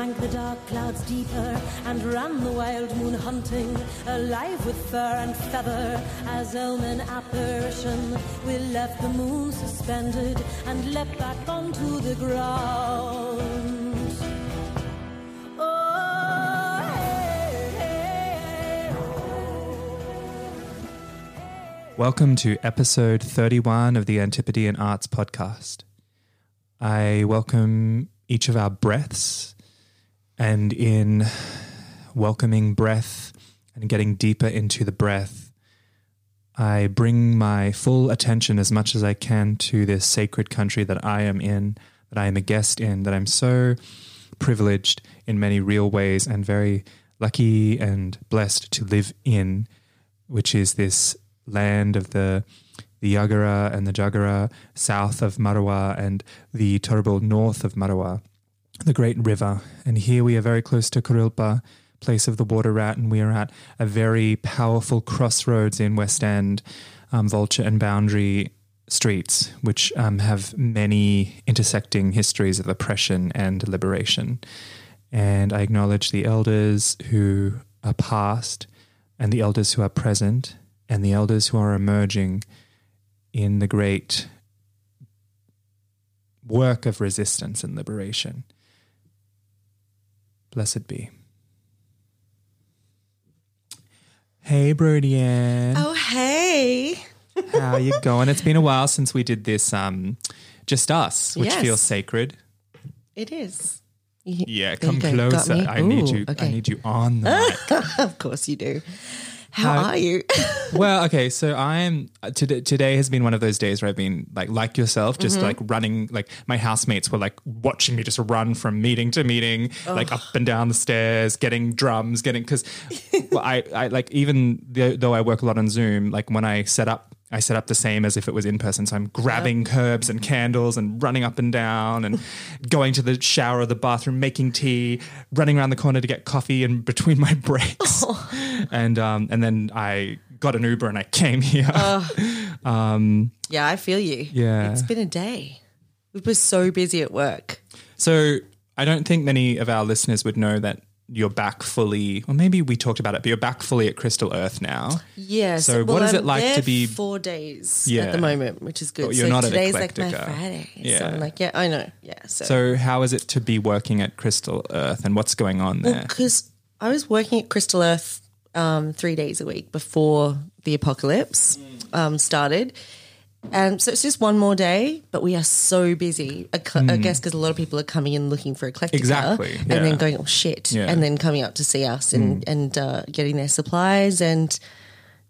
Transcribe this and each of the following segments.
drank the dark clouds deeper and ran the wild moon hunting, alive with fur and feather. As omen apparition, we left the moon suspended and leapt back onto the ground. Welcome to episode 31 of the Antipodean Arts Podcast. I welcome each of our breaths, and in welcoming breath and getting deeper into the breath, I bring my full attention as much as I can to this sacred country that I am in, that I am a guest in, that I'm so privileged in many real ways and very lucky and blessed to live in, which is this land of the the Yagara and the Jagara south of Marawa and the Turrbal north of Marawa, the great river. And here we are very close to Kurilpa, place of the water rat, and we are at a very powerful crossroads in West End, um, Vulture and Boundary streets, which um, have many intersecting histories of oppression and liberation. And I acknowledge the elders who are past, and the elders who are present, and the elders who are emerging in the great work of resistance and liberation. Blessed be. Hey, Brodian. Oh, hey. How you going? It's been a while since we did this um, Just Us, which Yes. feels sacred. It is. You- Yeah, there you come go. Got closer. me? I need Ooh, you. I okay. need you on the mic. of course you do. How How- are you? well, okay, so I'm uh, today. Today has been one of those days where I've been like, like yourself, just Mm-hmm. like running. Like my housemates were like watching me just run from meeting to meeting, like up and down the stairs, getting drums, getting because well, I, I like even though I work a lot on Zoom, like when I set up. I set up the same as if it was in person. So I'm grabbing curbs and candles and running up and down and going to the shower or the bathroom, making tea, running around the corner to get coffee in between my breaks. And um, and then I got an Uber and I came here. yeah, I feel you. Yeah. It's been a day. We were so busy at work. So I don't think many of our listeners would know that you're back fully, or maybe we talked about it, but you're back fully at Crystal Earth now. Yes. So what is it I'm like to be- four days Yeah. at the moment, which is good. You're so not at today's like my. Friday. So Yeah. I'm like, yeah, I know. Yeah. So, So how is it to be working at Crystal Earth and what's going on there? because I was working at Crystal Earth um, three days a week before the apocalypse um, started. And so it's just one more day, but we are so busy. I, I guess because a lot of people are coming in looking for Eclectica. Hmm. Exactly, And yeah. then going, oh shit. Yeah. Hmm. And then coming up to see us and, and uh, getting their supplies. And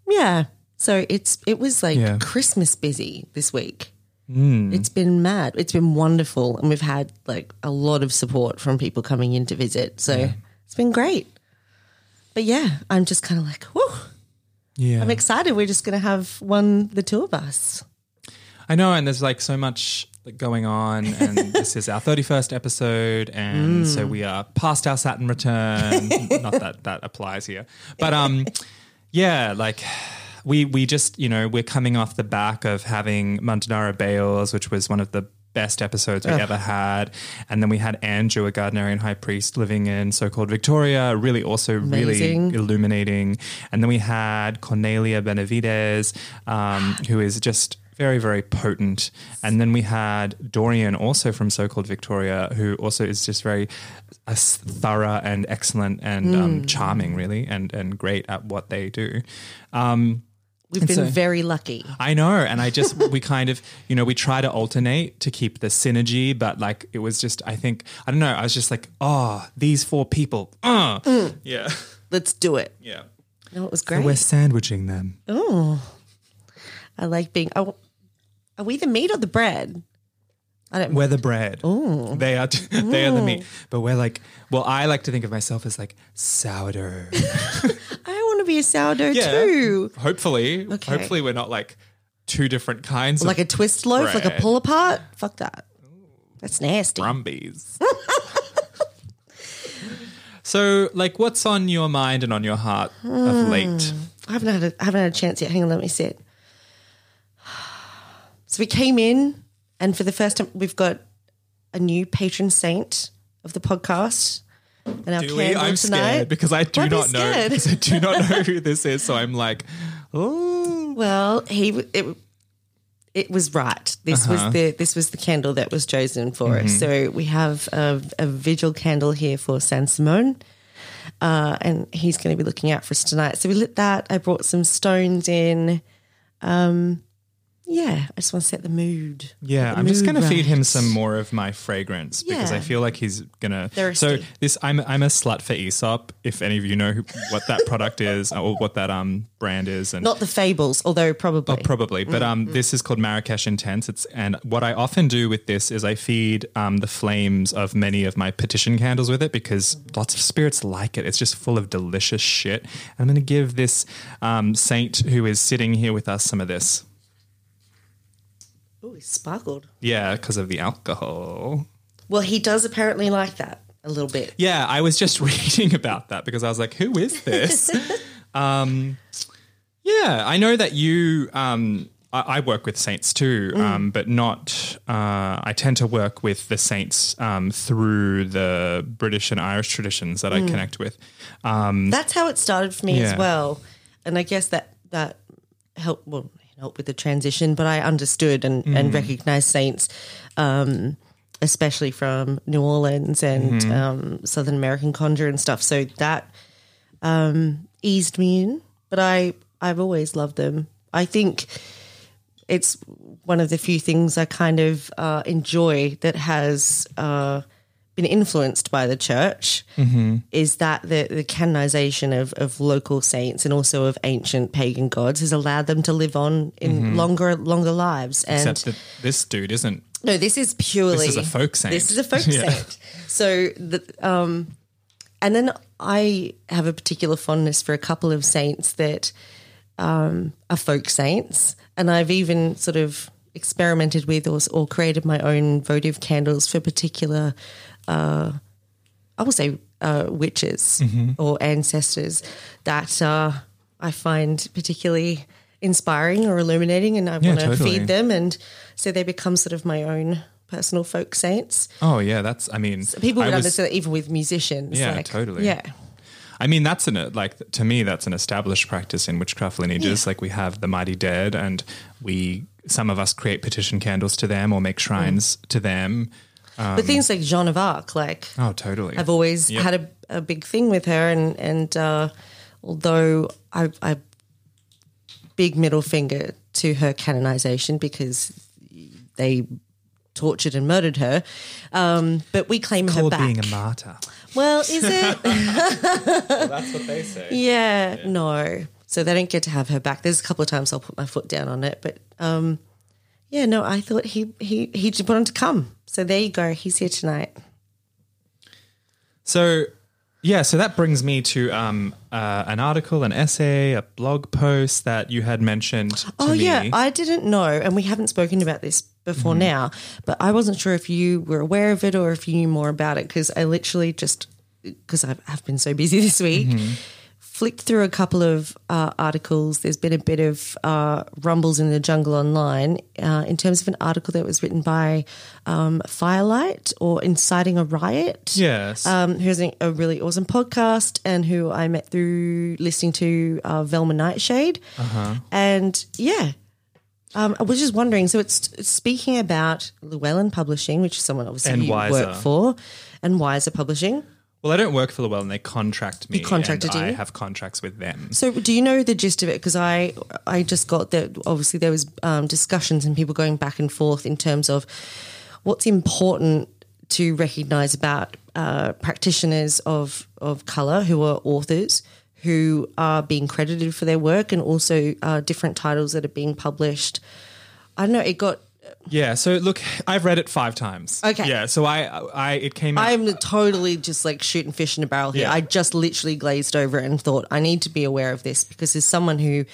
yeah. So it's it was like Yeah. Hmm. Christmas busy this week. It's been mad. It's been wonderful. And we've had like a lot of support from people coming in to visit. So it's been great. But yeah, I'm just kind of like, whoa, yeah. I'm excited. We're just going to have one, the two of us. I know, and there's like so much going on, and this is our 31st episode, and so we are past our Saturn return. Not that that applies here, but um, yeah, like we we just you know we're coming off the back of having Montanara Bales, which was one of the best episodes we ever had, and then we had Andrew, a Gardnerian high priest living in so-called Victoria, really also Amazing. really illuminating. And then we had Cornelia Benavides, um, who is just very, very potent. And then we had Dorian, also from so called Victoria, who also is just very uh, thorough and excellent and um, charming, really, and, and great at what they do. Um, We've been so- very lucky. I know. And I just, we kind of, you know, we try to alternate to keep the synergy, but like it was just, I think, I don't know, I was just like, oh, these four people. Uh. Yeah. Let's do it. Yeah. No, it was So great. we're sandwiching them. Oh. I like being. Oh, are we the meat or the bread? I don't. We're the bread. They are they are the meat. But we're like well, I like to think of myself as like sourdough. I want to be a sourdough too. Hopefully. Okay. Hopefully we're not like two different kinds Like a of twist loaf, like a bread. pull apart. Fuck that. That's nasty. brumbies. so like what's on your mind and on your heart of hmm. late? I haven't had a, I haven't had a chance yet. Hang on, let me sit. So we came in, and for the first time, we've got a new patron saint of the podcast. and our Do we? candle I'm tonight. scared because I do Why not know because I do not know who this is. So I'm like, oh, Well, he it, it was right. This Uh-huh. was the this was the candle that was chosen for Mm-hmm. us. So we have a, a vigil candle here for San Simone, uh, and he's going to be looking out for us tonight. So we lit that. I brought some stones in. Um, yeah, I just want to set the mood. yeah. The I'm just mood gonna feed him some more of my fragrance because I feel like he's gonna. So this, I'm I'm a slut for Aesop. If any of you know who, what that product is or what that um brand is, and Not the fables, although probably. Oh, probably. But um, Mm-hmm. this is called Marrakech Intense. It's and what I often do with this is I feed um, the flames of many of my petition candles with it because lots of spirits like it. It's just full of delicious shit. I'm going to give this um, saint who is sitting here with us some of this. Ooh, he sparkled. Yeah, because of the alcohol. Well, he does apparently like that a little bit. Yeah, I was just reading about that because I was like, who is this? um, yeah, I know that you. Um, I, I work with saints too, um, but not. Uh, I tend to work with the saints um, through the British and Irish traditions that I connect with. Um, That's how it started for me Yeah. as well, and I guess that that helped well helped with the transition. But I understood and Mm. and recognized saints, um, especially from New Orleans and Mm-hmm. um, Southern American conjure and stuff. So that um, eased me in. But I I've always loved them. I think it's one of the few things I kind of uh, enjoy that has uh, been influenced by the church is that the, the canonization of, of local saints and also of ancient pagan gods has allowed them to live on in longer longer lives. And except that this dude isn't. no, this is purely This is a folk saint. This is a folk Yeah. saint. So the um, and then I have a particular fondness for a couple of saints that um, are folk saints, and I've even sort of experimented with or, or created my own votive candles for particular, uh, I will say, uh, witches Mm-hmm. or ancestors that uh, I find particularly inspiring or illuminating, and I want to totally. feed them, and so they become sort of my own personal folk saints. Oh yeah, that's. I mean, People I would was- understand that even with musicians. Yeah, like, totally. Yeah. I mean, that's an like to me that's an established practice in witchcraft lineages. Like we have the mighty dead, and we some of us create petition candles to them or make shrines to them. But things like Joan of Arc, like Oh, totally. I've always Yep. had a, a big thing with her, and and uh, although I, I big middle finger to her canonization because they tortured and murdered her, um, but we claim her back. being a martyr. well, is it? that's what they say. yeah, no. So they don't get to have her back. There's a couple of times I'll put my foot down on it, but um, yeah, no. I thought he he he just wanted to come. So there you go. He's here tonight. So, yeah, so that brings me to um, uh, an article, an essay, a blog post that you had mentioned. To Oh me. yeah, I didn't know, and we haven't spoken about this before Mm-hmm. now, but I wasn't sure if you were aware of it or if you knew more about it because I literally just because I've, I've been so busy this week. Mm-hmm. Flicked through a couple of uh, articles. There's been a bit of uh, rumbles in the jungle online uh, in terms of an article that was written by um, Firelight or inciting a riot yes. um, who's a, really awesome podcast and who I met through listening to uh, Velma Nightshade. Uh-huh. And yeah, um, I was just wondering. So it's, it's speaking about Llewellyn Publishing, which is someone obviously And you Weiser. work for, and Weiser Publishing. Well, I don't work for Llewellyn. They contract me. contracted and I you? have contracts with them. So do you know the gist of it? Because I I just got that obviously there was um, discussions and people going back and forth in terms of what's important to recognise about uh, practitioners of of colour who are authors who are being credited for their work and also uh, different titles that are being published. I don't know. It got. Yeah. So look, I've read it five times. Okay. Yeah. So I, I, it came out. I'm totally just like shooting fish in a barrel here. Yeah. I just literally glazed over it and thought I need to be aware of this because as someone who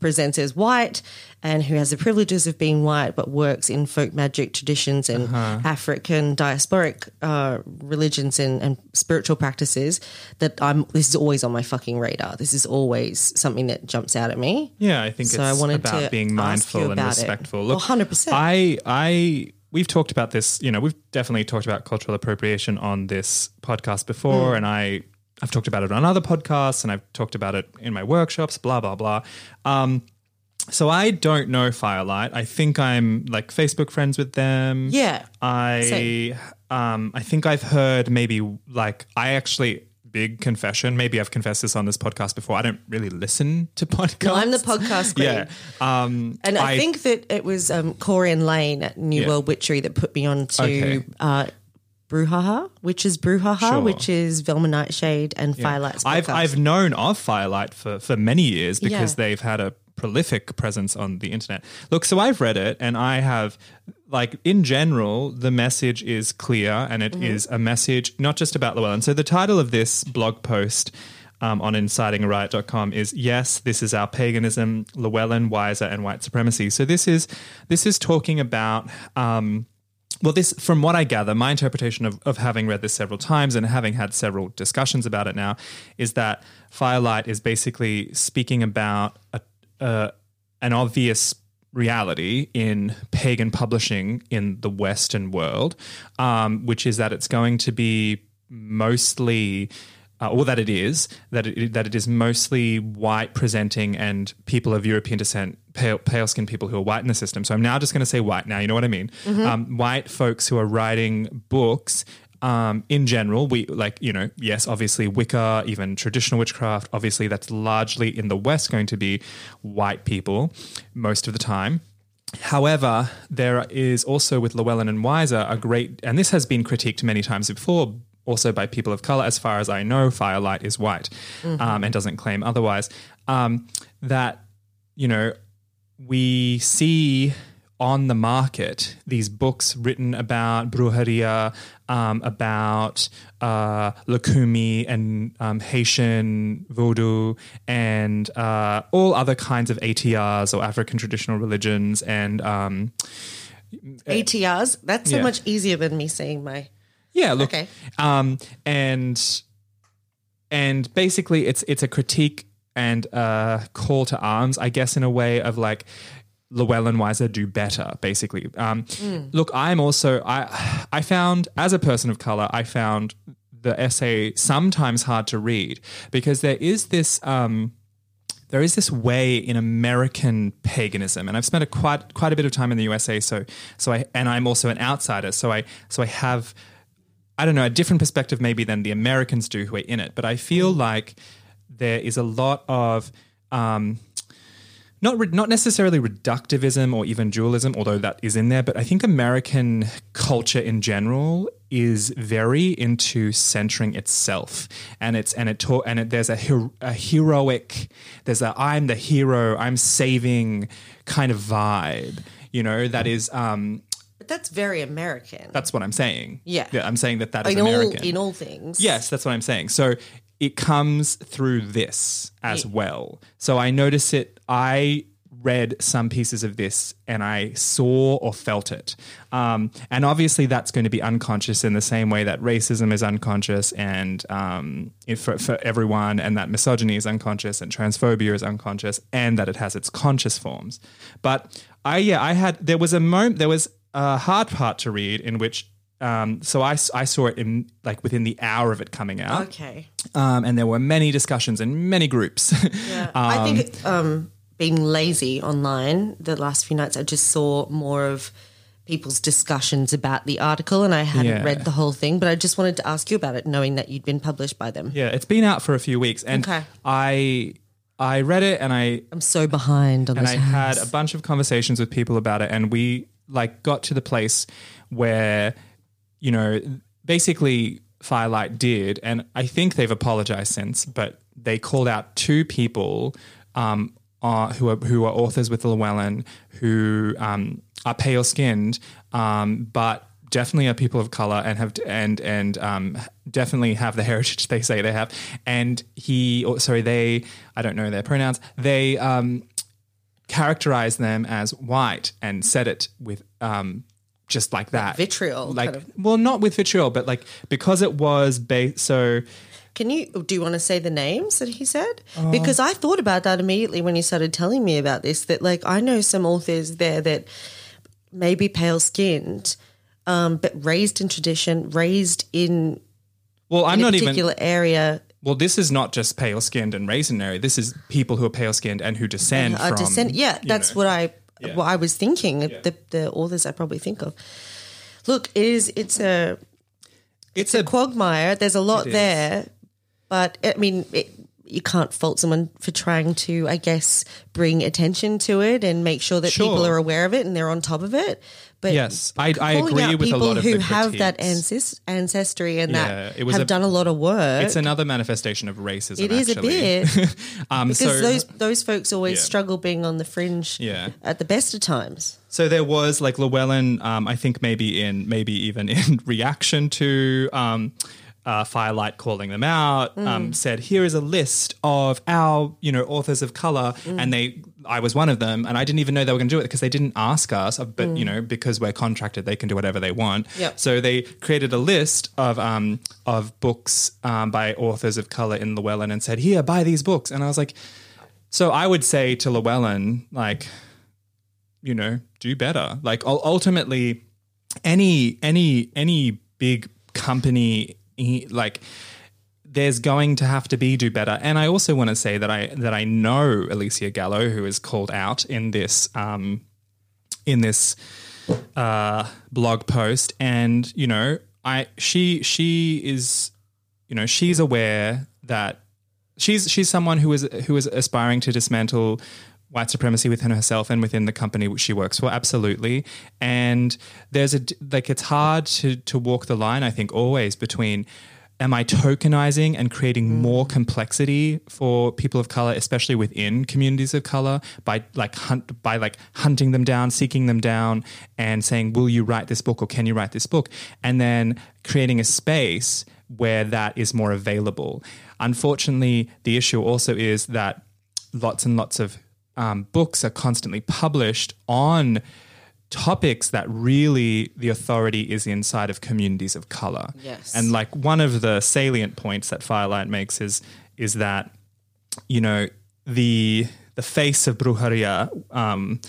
presents as white and who has the privileges of being white but works in folk magic traditions and Uh-huh. African diasporic uh, religions and, and spiritual practices, that I'm this is always on my fucking radar. This is always something that jumps out at me. Yeah, I think So it's I wanted about to being mindful and it. respectful. Well, Look, 100%. I I we've talked about this. You know, we've definitely talked about cultural appropriation on this podcast before, and I I've talked about it on other podcasts, and I've talked about it in my workshops. Blah blah blah. Um, so I don't know Firelight. I think I'm like Facebook friends with them. Yeah. I um I think I've heard maybe like I actually big confession. Maybe I've confessed this on this podcast before. I don't really listen to podcasts. No, I'm the podcast queen. Yeah. Um And I, think that it was um, Corey and Lane at New Yeah. World Witchery that put me on to Okay. uh, Brouhaha, which is Brouhaha, Sure. which is Velma Nightshade and Firelight's I've. I've known of Firelight for for many years because Yeah. they've had a prolific presence on the internet. Look, so I've read it and I have like in general the message is clear and it is Mm-hmm. a message not just about Llewellyn. So the title of this blog post um, on incitingaRiot.com is yes, this is our paganism, Llewellyn, Weiser, and white supremacy. So this is this is talking about um, well, this, from what I gather, my interpretation of, of having read this several times and having had several discussions about it now is that Firelight is basically speaking about a, uh, an obvious reality in pagan publishing in the Western world, um, which is that it's going to be mostly. Uh, or that it is that it, that it is mostly white presenting and people of European descent, pale pale skinned people who are white in the system. So I'm now just going to say white. Now you know what I mean. Um, white folks who are writing books. Um, in general, we like you know yes, obviously Wicca, even traditional witchcraft. Obviously, that's largely in the West going to be white people most of the time. However, there is also with Llewellyn and Weiser a great, and this has been critiqued many times before, also by people of color. As far as I know, Firelight is white um, and doesn't claim otherwise. Um, that you know we see on the market these books written about brujeria, um, about uh, Lukumi and um, Haitian voodoo, and uh, all other kinds of ATRs or African traditional religions, and um, ATRs. That's so Yeah. much easier than me saying my. Yeah, look, Okay. um, and and basically it's it's a critique and a call to arms, I guess, in a way of like Llewellyn Weiser do better, basically. Um, Look, I'm also I I found as a person of color, I found the essay sometimes hard to read because there is this. Um, there is this way in American paganism, and I've spent a quite quite a bit of time in the USA. So so I and I'm also an outsider. So I so I have I don't know a different perspective maybe than the Americans do who are in it. But I feel like there is a lot of um, not re- not necessarily reductivism or even dualism, although that is in there. But I think American culture in general is very into centering itself, and it's and it ta- and it, there's a, her- a heroic, there's a I'm the hero, I'm saving kind of vibe. You know that is um, But that's very American. that's what I'm saying. Yeah. I'm saying that that is in all American. in all things. Yes, that's what I'm saying. So it comes through this as well. So I notice it. I read some pieces of this and I saw or felt it. Um, and obviously, that's going to be unconscious in the same way that racism is unconscious and um, for, for everyone, and that misogyny is unconscious and transphobia is unconscious, and that it has its conscious forms. But I, yeah, I had, there was a moment, there was a hard part to read in which um, so I, I saw it in like within the hour of it coming out, Okay. um, and there were many discussions in many groups. Yeah. I think um, being lazy online the last few nights, I just saw more of people's discussions about the article, and I hadn't Yeah. read the whole thing. But I just wanted to ask you about it, knowing that you'd been published by them. yeah, it's been out for a few weeks, and Okay. I I read it and I I'm so behind on and I times. had a bunch of conversations with people about it, and we like got to the place where you know basically Firelight did, and I think they've apologized since, but they called out two people um, uh, who are who are authors with Llewellyn who um, are pale skinned, um, but definitely are people of color and have and and um, definitely have the heritage they say they have. And he, or, sorry, they, I don't know their pronouns. They um, characterized them as white and said it with um, just like that vitriol, like kind of. well, not with vitriol, but like because it was based. So Can you do you want to say the names that he said? Uh, because I thought about that immediately when you started telling me about this. That like I know some authors there that maybe pale skinned, um, but raised in tradition, raised in, Well, I'm in a not even. particular area. Well, this is not just pale skinned and raisinary. This is people who are pale skinned and who descend Uh, from. descent. Yeah, that's know. what I Yeah. what I was thinking. The the authors I probably think of. Look, it is. It's a It's a a quagmire. There's a lot is. there, but I mean, it, you can't fault someone for trying to, I guess, bring attention to it and make sure that people are aware of it and they're on top of it. But Yes, I- I agree with a lot of people who have that critiques. ances- ancestry and Yeah, that it was have a- done a lot of work. it's another manifestation of racism. It is a bit um, because so, those those folks always Yeah. struggle being on the fringe Yeah. at the best of times. So there was like Llewellyn, um, I think maybe in maybe even in reaction to um, uh, Firelight calling them out, Mm. um, said, "Here is a list of our you know authors of color," Mm. and they. I was one of them, and I didn't even know they were going to do it because they didn't ask us. uh, But Mm. you know, because we're contracted, they can do whatever they want. Yep. So they created a list of um, of books um, by authors of color in Llewellyn and said, "Here, buy these books." And I was like, so I would say to Llewellyn, like, you know, do better. Like ultimately, any any any big company, like there's going to have to be do better. And I also want to say that I that I know Elysia Gallo, who is called out in this um, in this uh, blog post, and you know, I she she is you know she's aware that she's she's someone who is who is aspiring to dismantle white supremacy within herself and within the company which she works for absolutely. And there's a like it's hard to to walk the line i think always between am i tokenizing and creating mm. more complexity for people of color especially within communities of color by like hunt by like hunting them down seeking them down and saying will you write this book or can you write this book? And then creating a space where that is more available. Unfortunately the issue also is that lots and lots of um, books are constantly published on topics that really the authority is inside of communities of color. Yes. And like one of the salient points that Firelight makes is is that you know the the face of Brujeria um,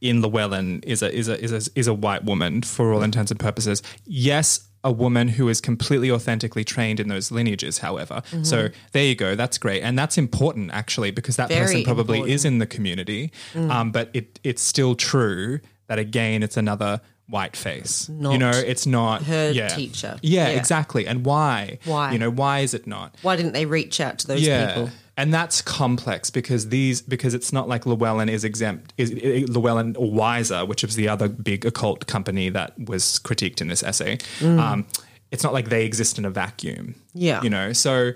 in Llewellyn is a is a is a is a white woman for all intents and purposes. Yes, a woman who is completely authentically trained in those lineages. However, so there you go. That's great, and that's important actually because that Mm-hmm. Very person probably important. Mm. is in the community. Um, but it it's still true that again, it's another white face. you know, it's not her yeah. teacher. Yeah, Yeah. exactly. And why? Why? You know, why is it not? Why didn't they reach out to those people? And that's complex because these because it's not like Llewellyn is exempt is Llewellyn or Weiser, which is the other big occult company that was critiqued in this essay. Um, it's not like they exist in a vacuum. Yeah. you know. So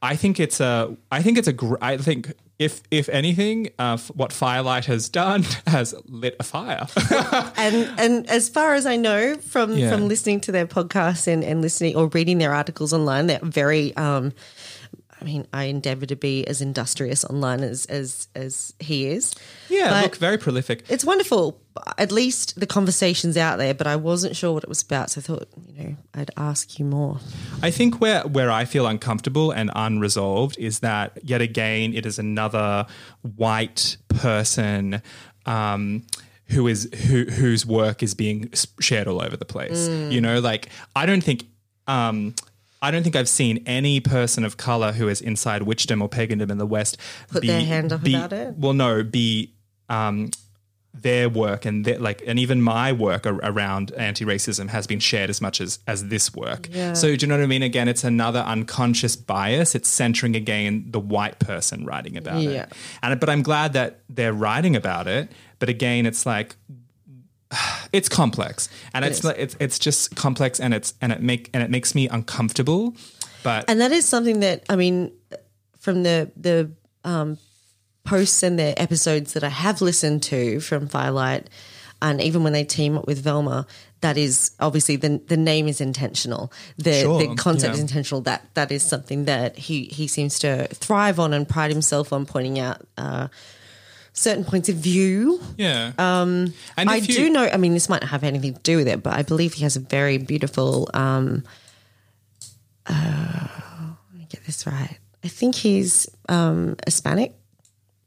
I think it's a I think it's a gr- I think if if anything, uh, f- what Firelight has done has lit a fire. and and as far as I know from Yeah. from listening to their podcasts and, and listening or reading their articles online, they're very um I mean, I endeavor to be as industrious online as as as he is. yeah, But- look, very prolific. It's wonderful. At least the conversation's out there, but I wasn't sure what it was about, so I thought, you know, I'd ask you more. I think where where I feel uncomfortable and unresolved is that yet again it is another white person um, who is who whose work is being shared all over the place. Mm. You know, like I don't think. Um, I don't think I've seen any person of color who is inside witchdom or pagandom in the West Put their hand up be- about it? Well, no, be um, their work and their, like and even my work ar- around anti-racism has been shared as much as as this work. Yeah. So do you know what I mean? Again, it's another unconscious bias. It's centering again the white person writing about Yeah. it. And but I'm glad that they're writing about it. But again, it's like it's complex, and it's is. it's it's just complex, and it's and it make and it makes me uncomfortable. But And that is something that I mean, from the the um, posts and the episodes that I have listened to from Firelight, and even when they team up with Velma, that is obviously the the name is intentional. The Sure, the concept is intentional. That that is something that he he seems to thrive on and pride himself on pointing out. Uh, Certain points of view. yeah, um, and I you- do know. I mean, this might not have anything to do with it, but I believe he has a very beautiful. Um, uh, let me get this right. I think he's um, Hispanic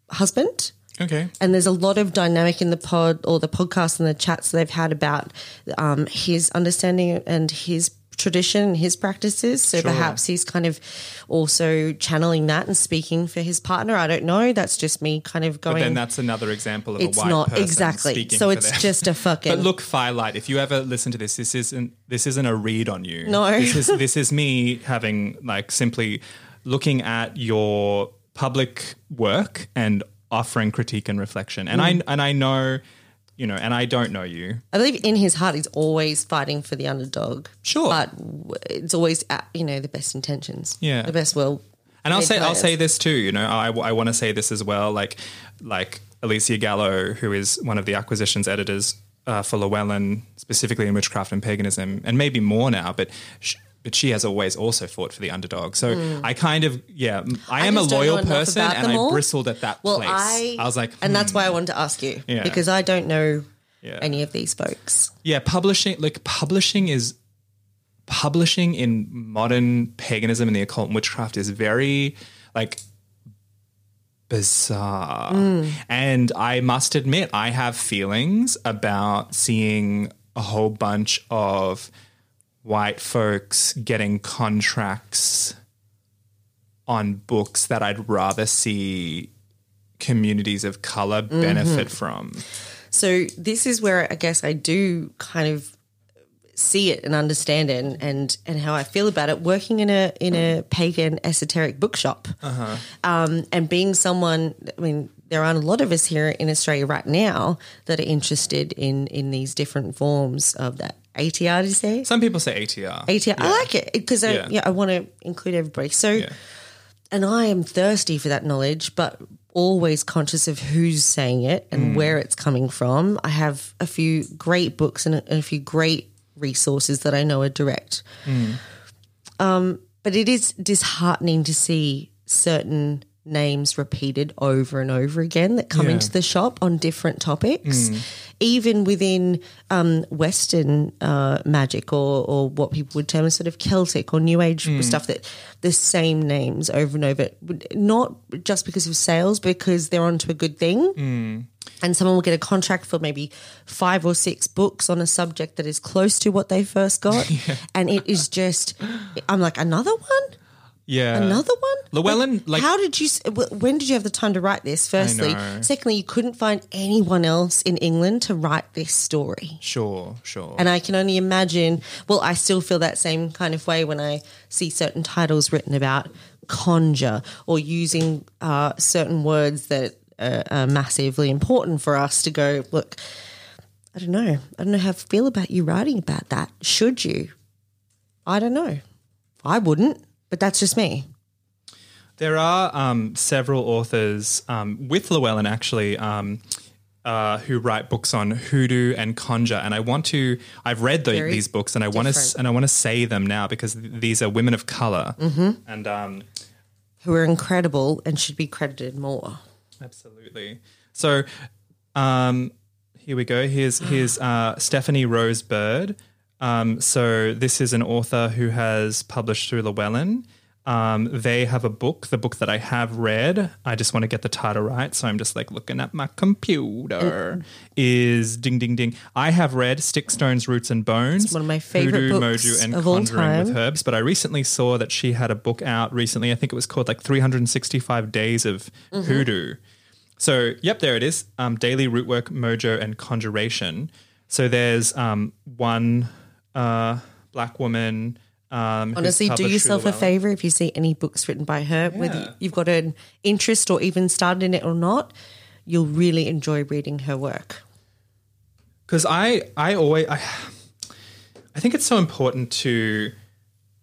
husband. Okay. And there's a lot of dynamic in the pod or the podcast and the chats they've had about um, his understanding and his tradition and his practices. So Sure. perhaps he's kind of also channeling that and speaking for his partner. I don't know. That's just me kind of going. But then that's another example of it's a white not person exactly. speaking So it's them. just a fucking. But look, Firelight, if you ever listen to this, this isn't this isn't a read on you. No. This is this is me having like simply looking at your public work and offering critique and reflection. And Mm. I and I know, you know, and I don't know you. I believe in his heart he's always fighting for the underdog. Sure. But it's always at, you know, the best intentions. Yeah. The best will. And I'll say I'll say this too. You know, I, I want to say this as well. Like like Elysia Gallo, who is one of the acquisitions editors uh, for Llewellyn, specifically in witchcraft and paganism, and maybe more now. But sh- but she has always also fought for the underdog. So I kind of yeah, I, Hmm. I am a just don't know loyal person, and I bristled at that Well, place. I was like, and that's hmm. why I wanted to ask you Yeah. because I don't know Yeah. any of these folks. yeah, publishing like publishing is publishing in modern paganism and the occult and witchcraft is very like bizarre. And I must admit, I have feelings about seeing a whole bunch of white folks getting contracts on books that I'd rather see communities of color benefit from. So this is where I guess I do kind of see it and understand it and and, and how I feel about it. Working in a in a pagan esoteric bookshop, um, and being someone. I mean, there aren't a lot of us here in Australia right now that are interested in in these different forms of that ATR. Did you say? Some people say ATR. ATR. I like it because I, Yeah. yeah, I want to include everybody. So, Yeah. and I am thirsty for that knowledge, but always conscious of who's saying it and mm. where it's coming from. I have a few great books and a, and a few great resources that I know are direct. Mm. Um, but it is disheartening to see certain names repeated over and over again that come Yeah. into the shop on different topics, mm. Even within um, Western uh, magic or, or what people would term as sort of Celtic or New Age stuff. That the same names over and over, not just because of sales, because they're onto a good thing. And someone will get a contract for maybe five or six books on a subject that is close to what they first got. And it is just i'm like another one Yeah. another one Llewellyn, like- how did you when did you have the time to write this firstly secondly you couldn't find anyone else in england to write this story Sure, sure. and I can only imagine. Well, I still feel that same kind of way when I see certain titles written about conjure or using uh, certain words that are, are massively important for us to go, look, I don't know. I don't know how I feel about you writing about that. Should you? I don't know. I wouldn't, but that's just me. There are um, several authors um, with Llewellyn actually um, uh, who write books on hoodoo and conjure, and I want to. I've read the, these books, and I want to and I want to say them now because th- these are women of color, Mm-hmm. and um, Who are incredible and should be credited more. Absolutely. So, um, here we go. Here's here's uh, Stephanie Rose Bird. Um, so this is an author who has published through Llewellyn. Um, they have a book, the book that I have read. I just want to get the title right, so I'm just like looking at my computer. Is ding ding ding. I have read Stickstones, Roots and Bones. one of my favorite Hoodoo, books Mojo, and of all Conjuring with. Herbs. But I recently saw that she had a book out recently. I think it was called like 365 Days of Mm-hmm. Hoodoo. So, yep, there it is. Um, daily rootwork, mojo, and conjuration. So there's um, one uh, black woman. Um, Honestly, do published through yourself a Llewellyn. favor if you see any books written by her, whether you've got an interest or even started in it or not, you'll really enjoy reading her work. because I I always I, I think it's so important to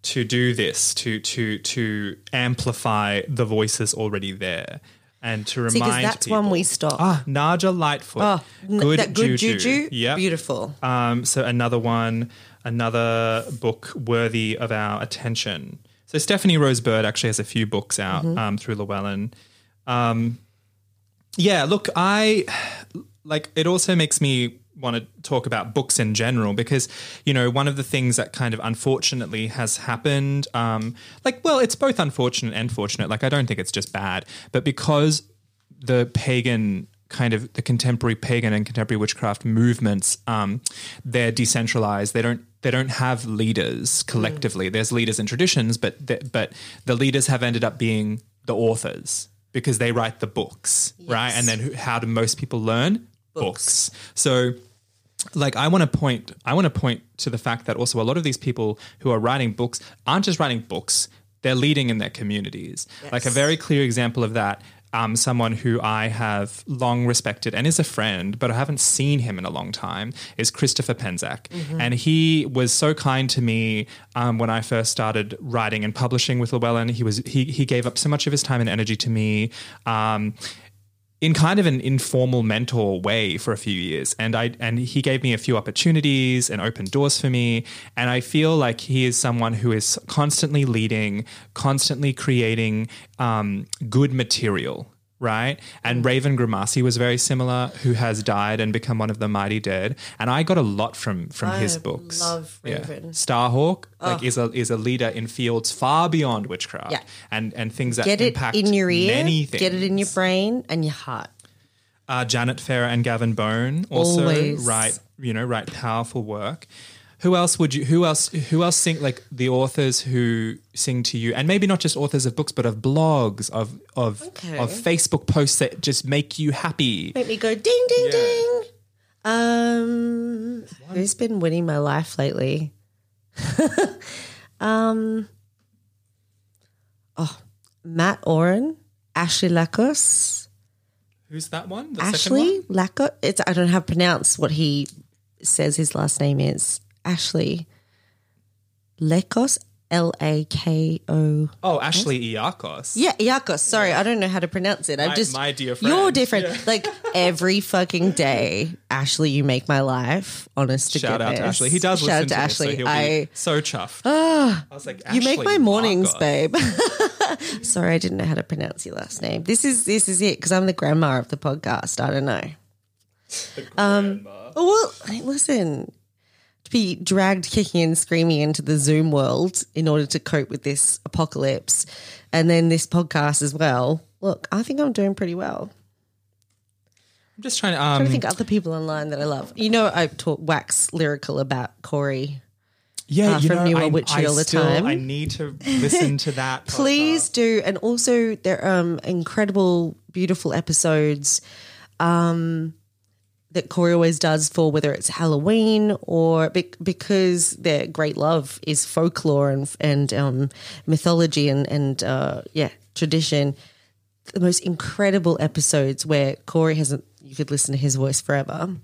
to do this to to to amplify the voices already there and to remind See, because that's people. when we stop. ah Najah Lightfoot Oh, good that good juju, juju, yeah beautiful. um so another one another book worthy of our attention. So Stephanie Rose Bird actually has a few books out Mm-hmm. um, through Llewellyn. Um yeah look I like it also makes me want to talk about books in general because you know one of the things that kind of unfortunately has happened um like well it's both unfortunate and fortunate. Like i don't think it's just bad but because the pagan kind of the contemporary pagan and contemporary witchcraft movements, um, they're decentralized. They don't they don't have leaders collectively. There's leaders and traditions, but the, but the leaders have ended up being the authors because they write the books, right? And then who, how do most people learn? books. So like I want to point I want to point to the fact that also a lot of these people who are writing books aren't just writing books they're leading in their communities like a very clear example of that um, someone who I have long respected and is a friend, but I haven't seen him in a long time, is Christopher Penczak. And he was so kind to me um, when I first started writing and publishing with Llewellyn. He was he he gave up so much of his time and energy to me. Um, in kind of an informal mentor way for a few years. And I and he gave me a few opportunities and opened doors for me. And I feel like he is someone who is constantly leading constantly creating um, good material right and Raven Grimassi was very similar who has died and become one of the mighty dead and I got a lot from from his books love Raven. Starhawk like is a is a leader in fields far beyond witchcraft Yeah. and and things that Get it in your ear, many things get it in your brain and your heart. uh, Janet Farrar and Gavin Bone also Always. write, you know, write powerful work. Who else would you? Who else? Who else sing like the authors who sing to you, and maybe not just authors of books, but of blogs, of of Okay. of Facebook posts that just make you happy. Make me go ding ding Yeah. ding. Um, who's been winning my life lately? um, oh, Matt Oren, Ashley Lacos, Who's that one? The Ashley? Lacos. It's I don't know how to pronounce what he says his last name is. Ashley Lekos, L A K O. Oh, Ashley Iakos. Yeah, Iakos. Sorry, I don't know how to pronounce it. I'm My- just my dear friend. You're friend. different. Like every fucking day, Ashley, you make my life. Honest to Shout out to. Ashley. He does Shout listen out to to Ashley. This, so he'll I be so chuffed. I was like, you make Ashley my mornings, Iakos. babe. Sorry, I didn't know how to pronounce your last name. This is this is it because I'm the grandma of the podcast. I don't know. Um. Well, hey, listen. To be dragged kicking and screaming into the Zoom world in order to cope with this apocalypse, and then this podcast as well. Look, I think I'm doing pretty well. I'm just trying to. I Um, think other people online that I love. You know, I talk wax lyrical about Corey. yeah, uh, you from know, New I, Witchery I all the still- time. I need to listen to that. Please do, and also there are um, incredible, beautiful episodes um, that Corey always does for whether it's Halloween or be- because their great love is folklore and and um, mythology and and uh, yeah tradition. The most incredible episodes where Corey hasn't. You could listen to his voice forever.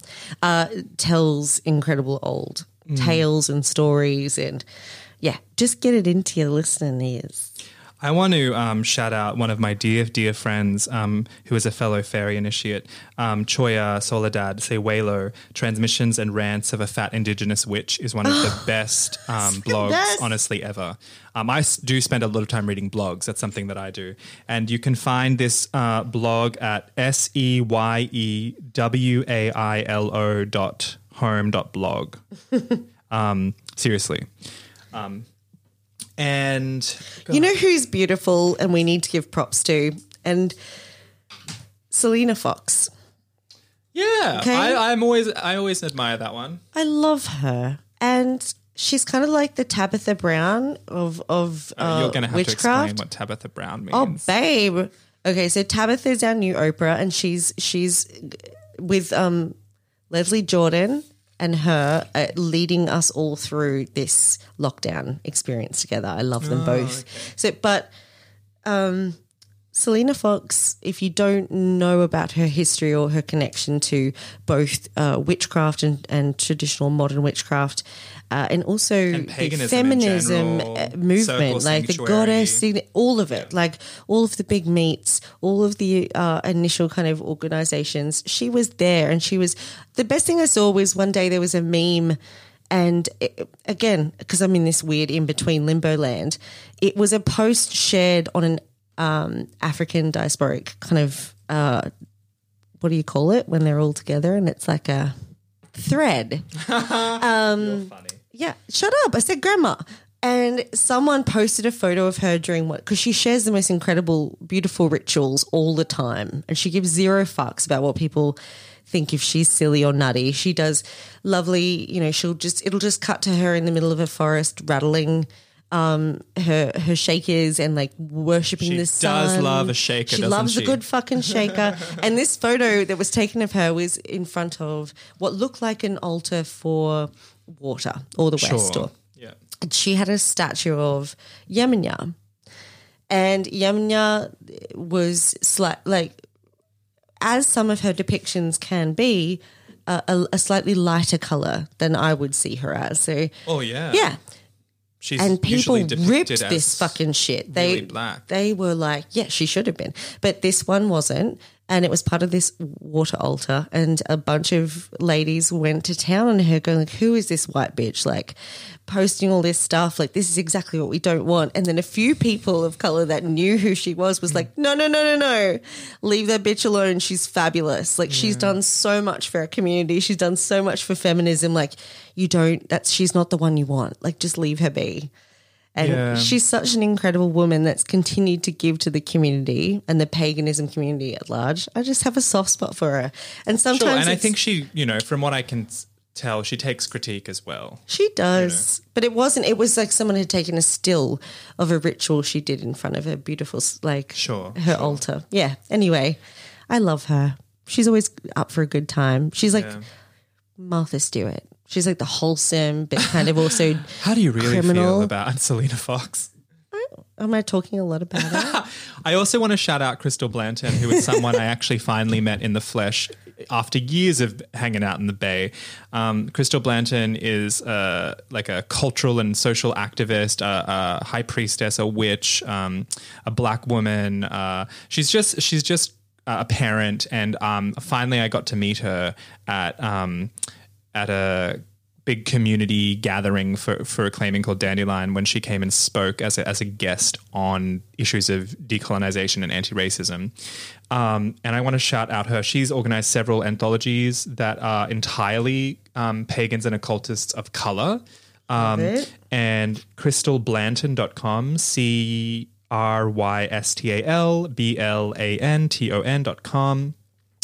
Uh, tells incredible old tales and stories and. Yeah, just get it into your listening ears. I want to um, shout out one of my dear, dear friends um, who is a fellow fairy initiate, um, Choya Soledad Seyewailo. Transmissions and Rants of a Fat Indigenous Witch is one of the best um, blogs, best. honestly, ever. Um, I do spend a lot of time reading blogs. That's something that I do. And you can find this uh, blog at S E Y E W A I L O dot home dot blog. um, seriously. Um, and You know who's beautiful and we need to give props to? And Selena Fox. Yeah, Okay. I, I'm always I always admire that one. I love her. And she's kind of like the Tabitha Brown of, of uh, You're going to have witchcraft. to explain what Tabitha Brown means. Oh, babe. Okay, so Tabitha is our new Oprah, and she's she's with um, Leslie Jordan and her uh, leading us all through this lockdown experience together. I love them both. So, but um, Selena Fox, if you don't know about her history or her connection to both uh, witchcraft and, and traditional modern witchcraft, uh, and also the paganism in feminism general, uh, movement, like the goddess, all of it, like all of the big meets, all of the uh, initial kind of organizations. She was there, and she was the best thing I saw was one day there was a meme. And it, again, because I'm in this weird in between limbo land, it was a post shared on an um, African diasporic kind of uh, what do you call it when they're all together and it's like a thread. Um. Yeah, shut up. I said grandma. And someone posted a photo of her during what, because she shares the most incredible, beautiful rituals all the time. And she gives zero fucks about what people think if she's silly or nutty. She does lovely, you know, she'll just, it'll just cut to her in the middle of a forest rattling um her her shakers and like worshipping She the does sun. love a shaker, She loves she? a good fucking shaker. and this photo that was taken of her was in front of what looked like an altar for water or the west or Yeah. and she had a statue of Yemenya. And Yemenya was slight, like, as some of her depictions can be, a, a, a slightly lighter color than I would see her as. So, Oh yeah. yeah. She's And people ripped this fucking shit. They really black. they were like, yeah, she should have been, but this one wasn't, and it was part of this water altar. And a bunch of ladies went to town on her, going like, "Who is this white bitch?" Like posting all this stuff, like this is exactly what we don't want. And then a few people of color that knew who she was was like, "No, no, no, no, no, leave that bitch alone. She's fabulous. Like she's done so much for our community. She's done so much for feminism. Like you don't. That's she's not the one you want. Like just leave her be." And Yeah. she's such an incredible woman that's continued to give to the community and the paganism community at large. I just have a soft spot for her. And sometimes Sure, and I think she, you know, from what I can tell, she takes critique as well. she does. But it wasn't, it was like someone had taken a still of a ritual she did in front of her beautiful, like, Sure, her altar. Yeah. Anyway, I love her. She's always up for a good time. She's like Yeah. Martha Stewart. She's like the wholesome, but kind of also. How do you really Criminal. feel about Selena Fox? Am I talking a lot about her? I also want to shout out Crystal Blanton, who is someone I actually finally met in the flesh after years of hanging out in the Bay. Um, Crystal Blanton is uh, like a cultural and social activist, a, a high priestess, a witch, um, a black woman. Uh, she's just she's just a parent, and um, finally I got to meet her at um, at a big community gathering for, for Reclaiming called Dandelion when she came and spoke as a, as a guest on issues of decolonization and anti-racism. Um, and I want to shout out her. She's organized several anthologies that are entirely um, pagans and occultists of color. Um, and crystalblanton.com, C R Y S T A L B L A N T O N dot com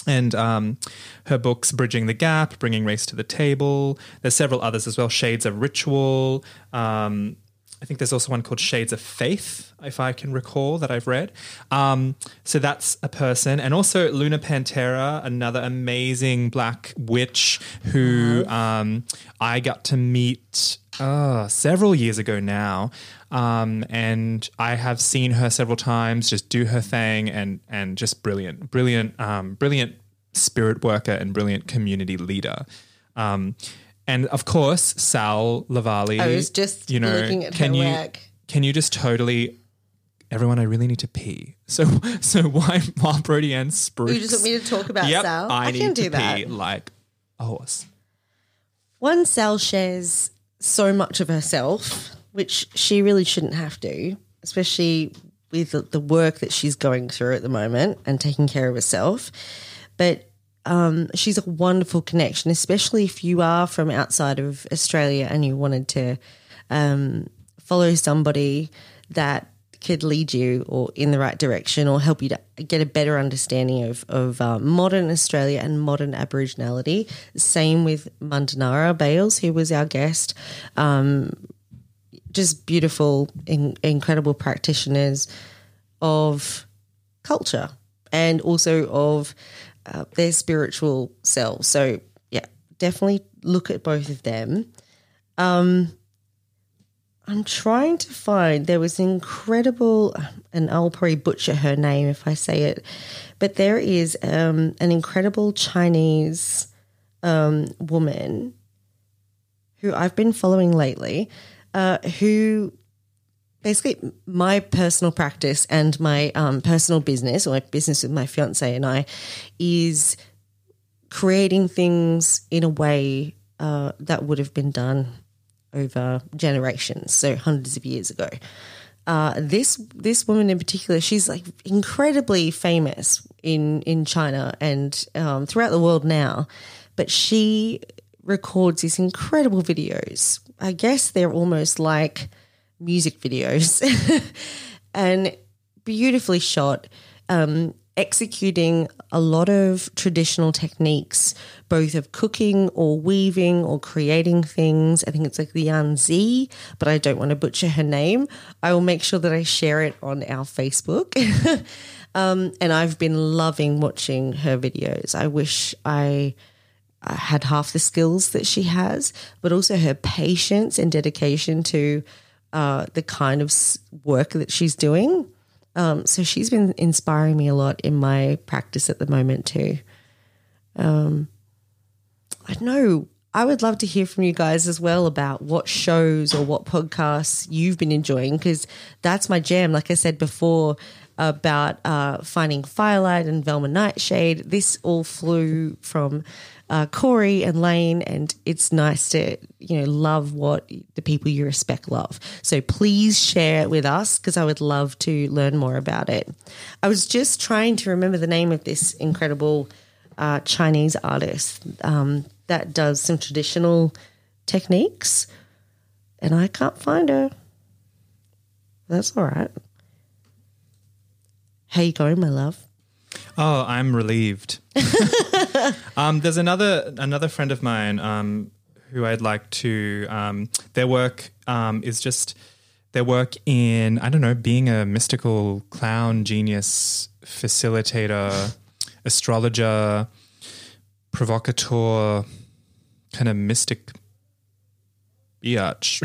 and um, her books bridging the gap bringing race to the table. There's several others as well shades of ritual. Um, i think there's also one called shades of faith if i can recall that i've read. Um, so that's a person. And also luna pantera another amazing black witch who um, i got to meet uh, several years ago now um, and I have seen her several times just do her thing and and just brilliant, brilliant, um, brilliant spirit worker and brilliant community leader. Um, and of course, Sal Lavali. I was just you know, looking at can you work. can you just totally everyone? I really need to pee. So so why while Brody and Spruce? You just want me to talk about yep, Sal? I, I need can to do that. pee like a horse. One Sal shares so much of herself, which she really shouldn't have to, especially with the- work that she's going through at the moment and taking care of herself. But um, she's a wonderful connection, especially if you are from outside of Australia and you wanted to um, follow somebody that could lead you or in the right direction or help you to get a better understanding of, of uh, modern Australia and modern Aboriginality. Same with Mundanara Bayles, who was our guest. Um, just beautiful, in, incredible practitioners of culture and also of uh, their spiritual selves. So, yeah, definitely look at both of them. I'm trying to find there was incredible, and I'll probably butcher her name if I say it, but there is um, an incredible Chinese um, woman who I've been following lately, uh, who basically my personal practice and my um, personal business, or my business with my fiance and I, is creating things in a way uh, that would have been done over generations, so hundreds of years ago. Uh, this this woman in particular, she's like incredibly famous in in China and um, throughout the world now. But she records these incredible videos. I guess they're almost like music videos and beautifully shot, um, executing a lot of traditional techniques, both of cooking or weaving or creating things. I think it's like the Z, but I don't want to butcher her name. I will make sure that I share it on our Facebook. um, and I've been loving watching her videos. I wish I uh, had half the skills that she has, but also her patience and dedication to uh, the kind of work that she's doing. Um, so she's been inspiring me a lot in my practice at the moment too. Um, I know. I would love to hear from you guys as well about what shows or what podcasts you've been enjoying because that's my jam. Like I said before about uh, finding Firelight and Velma Nightshade, this all flew from uh, Corey and Lane, and it's nice to you know love what the people you respect love. So please share it with us because I would love to learn more about it. I was just trying to remember the name of this incredible uh, Chinese artist um, that does some traditional techniques, and I can't find her. That's all right. How you going, my love? Oh, I'm relieved. um, there's another another friend of mine um, who I'd like to. Um, their work um, is just their work in I don't know being a mystical clown genius facilitator, astrologer, provocateur, kind of mystic biatch.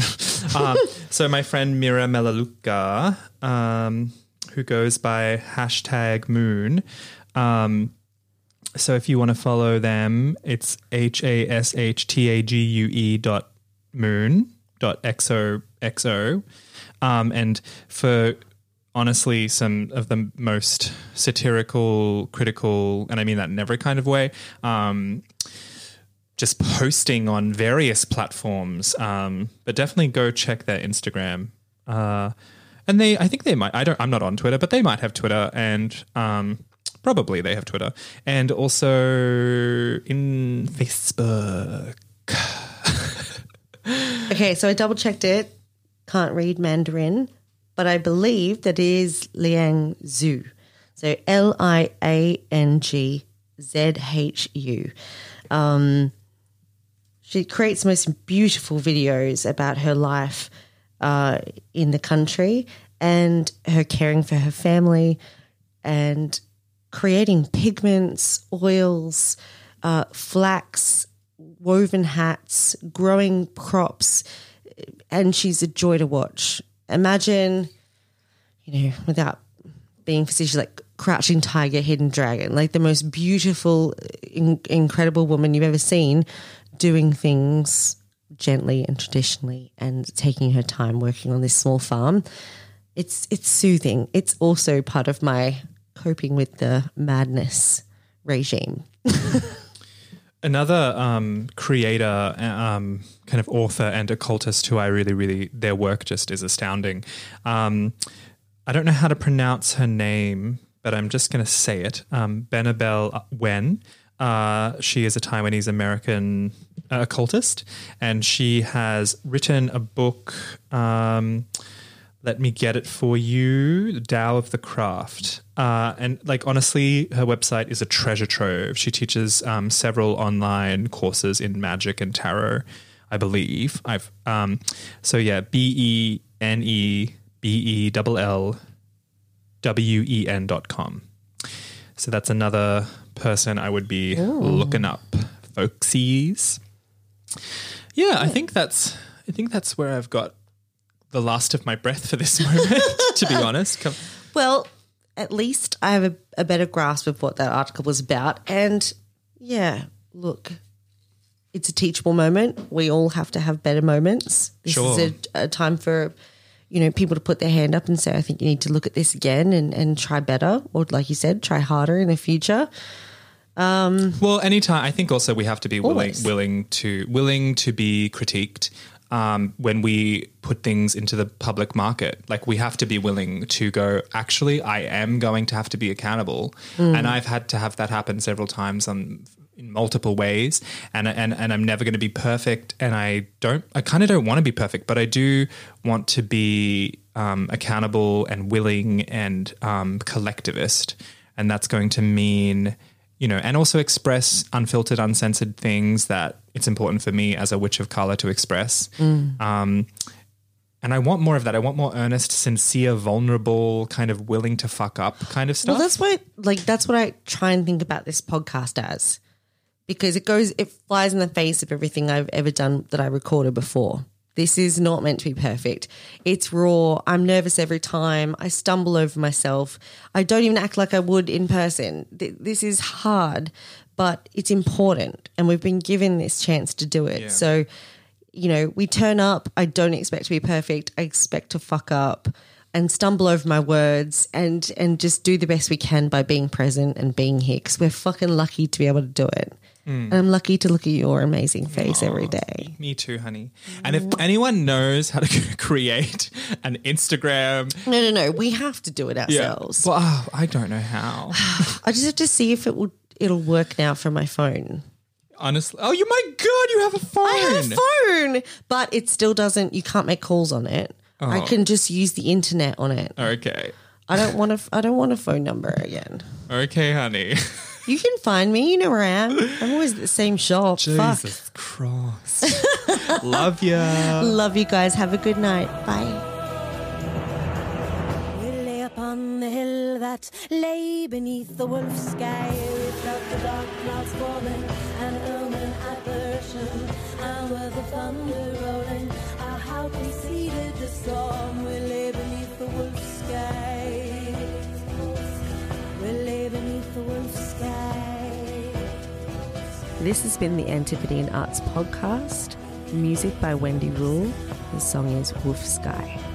um, so my friend Mira Melaluka, um, who goes by hashtag Moon. Um, so if you want to follow them, it's H A S H T A G U E dot moon dot xo. Um, and for honestly some of the most satirical, critical, and I mean that in every kind of way, um, just posting on various platforms. Um, but definitely go check their Instagram. Uh, and they, I think they might. I don't. I'm not on Twitter, but they might have Twitter, and um, probably they have Twitter, and also in Facebook. Okay, so I double checked it. Can't read Mandarin, but I believe that is Liang Zhu. So L I A N G Z H U. Um, she creates most beautiful videos about her life uh, in the country and her caring for her family and creating pigments, oils, uh, flax, woven hats, growing crops, and she's a joy to watch. Imagine, you know, without being facetious, like crouching tiger, hidden dragon, like the most beautiful, in- incredible woman you've ever seen, doing things gently and traditionally, and taking her time working on this small farm. It's it's soothing. It's also part of my coping with the madness regime. Another um, creator, um, kind of author and occultist who I really, really, their work just is astounding. Um, I don't know how to pronounce her name, but I'm just going to say it. Um, Benebell Wen. Uh, she is a Taiwanese American uh, occultist, and she has written a book. Um, let me get it for you the Tao of the Craft. Uh, and like honestly, her website is a treasure trove. She teaches um, several online courses in magic and tarot, I believe. I've um, so yeah, B E N E B E L L W E N dot com. So that's another person I would be looking up, folksies. Yeah, I think that's I think that's where I've got the last of my breath for this moment. to be honest, Come- Well, at least I have a, a better grasp of what that article was about. And yeah, look, it's a teachable moment. We all have to have better moments. This Sure. is a, a time for, you know, people to put their hand up and say, I think you need to look at this again and, and try better. Or like you said, try harder in the future. Well, anytime. I think also we have to be willing, willing to willing to be critiqued um, when we put things into the public market. Like we have to be willing to go. Actually, I am going to have to be accountable, and I've had to have that happen several times on in multiple ways and and and I'm never going to be perfect and I don't I kind of don't want to be perfect but I do want to be um, accountable and willing and um, collectivist and that's going to mean you know and also express unfiltered uncensored things that it's important for me as a witch of color to express um, and I want more of that. I want more earnest, sincere, vulnerable, kind of willing to fuck up kind of stuff. Well, that's what like that's what I try and think about this podcast as, because it goes it flies in the face of everything I've ever done that I recorded before. This is not meant to be perfect. It's raw. I'm nervous every time. I stumble over myself. I don't even act like I would in person. Th- This is hard, but it's important, and we've been given this chance to do it. Yeah. So, you know, we turn up. I don't expect to be perfect. I expect to fuck up and stumble over my words and and just do the best we can by being present and being here because we're fucking lucky to be able to do it. Mm. And I'm lucky to look at your amazing face every oh, day. Me too, honey. And if mm. anyone knows how to create an Instagram, No, no, no. We have to do it ourselves. well, oh, I don't know how. I just have to see if it will it'll work now for my phone. Honestly, oh, you my god, you have a phone. I have a phone, but it still doesn't. You can't make calls on it. I oh. can just use the internet on it. Okay, I don't want to. I don't want a phone number again. okay, honey. You can find me. You know where I am. I'm always at the same shop. Fuck. Jesus Christ. Love ya. Love you guys. Have a good night. Bye. We lay upon the hill that lay beneath the wolf sky. We felt the dark clouds falling, an omen apparition, and with the thunder rolling, our house preceded the storm. We lay beneath the wolf sky. We lay beneath the wolf sky. This has been the Antipodean Arts Podcast. Music by Wendy Rule. The song is Wolf Sky.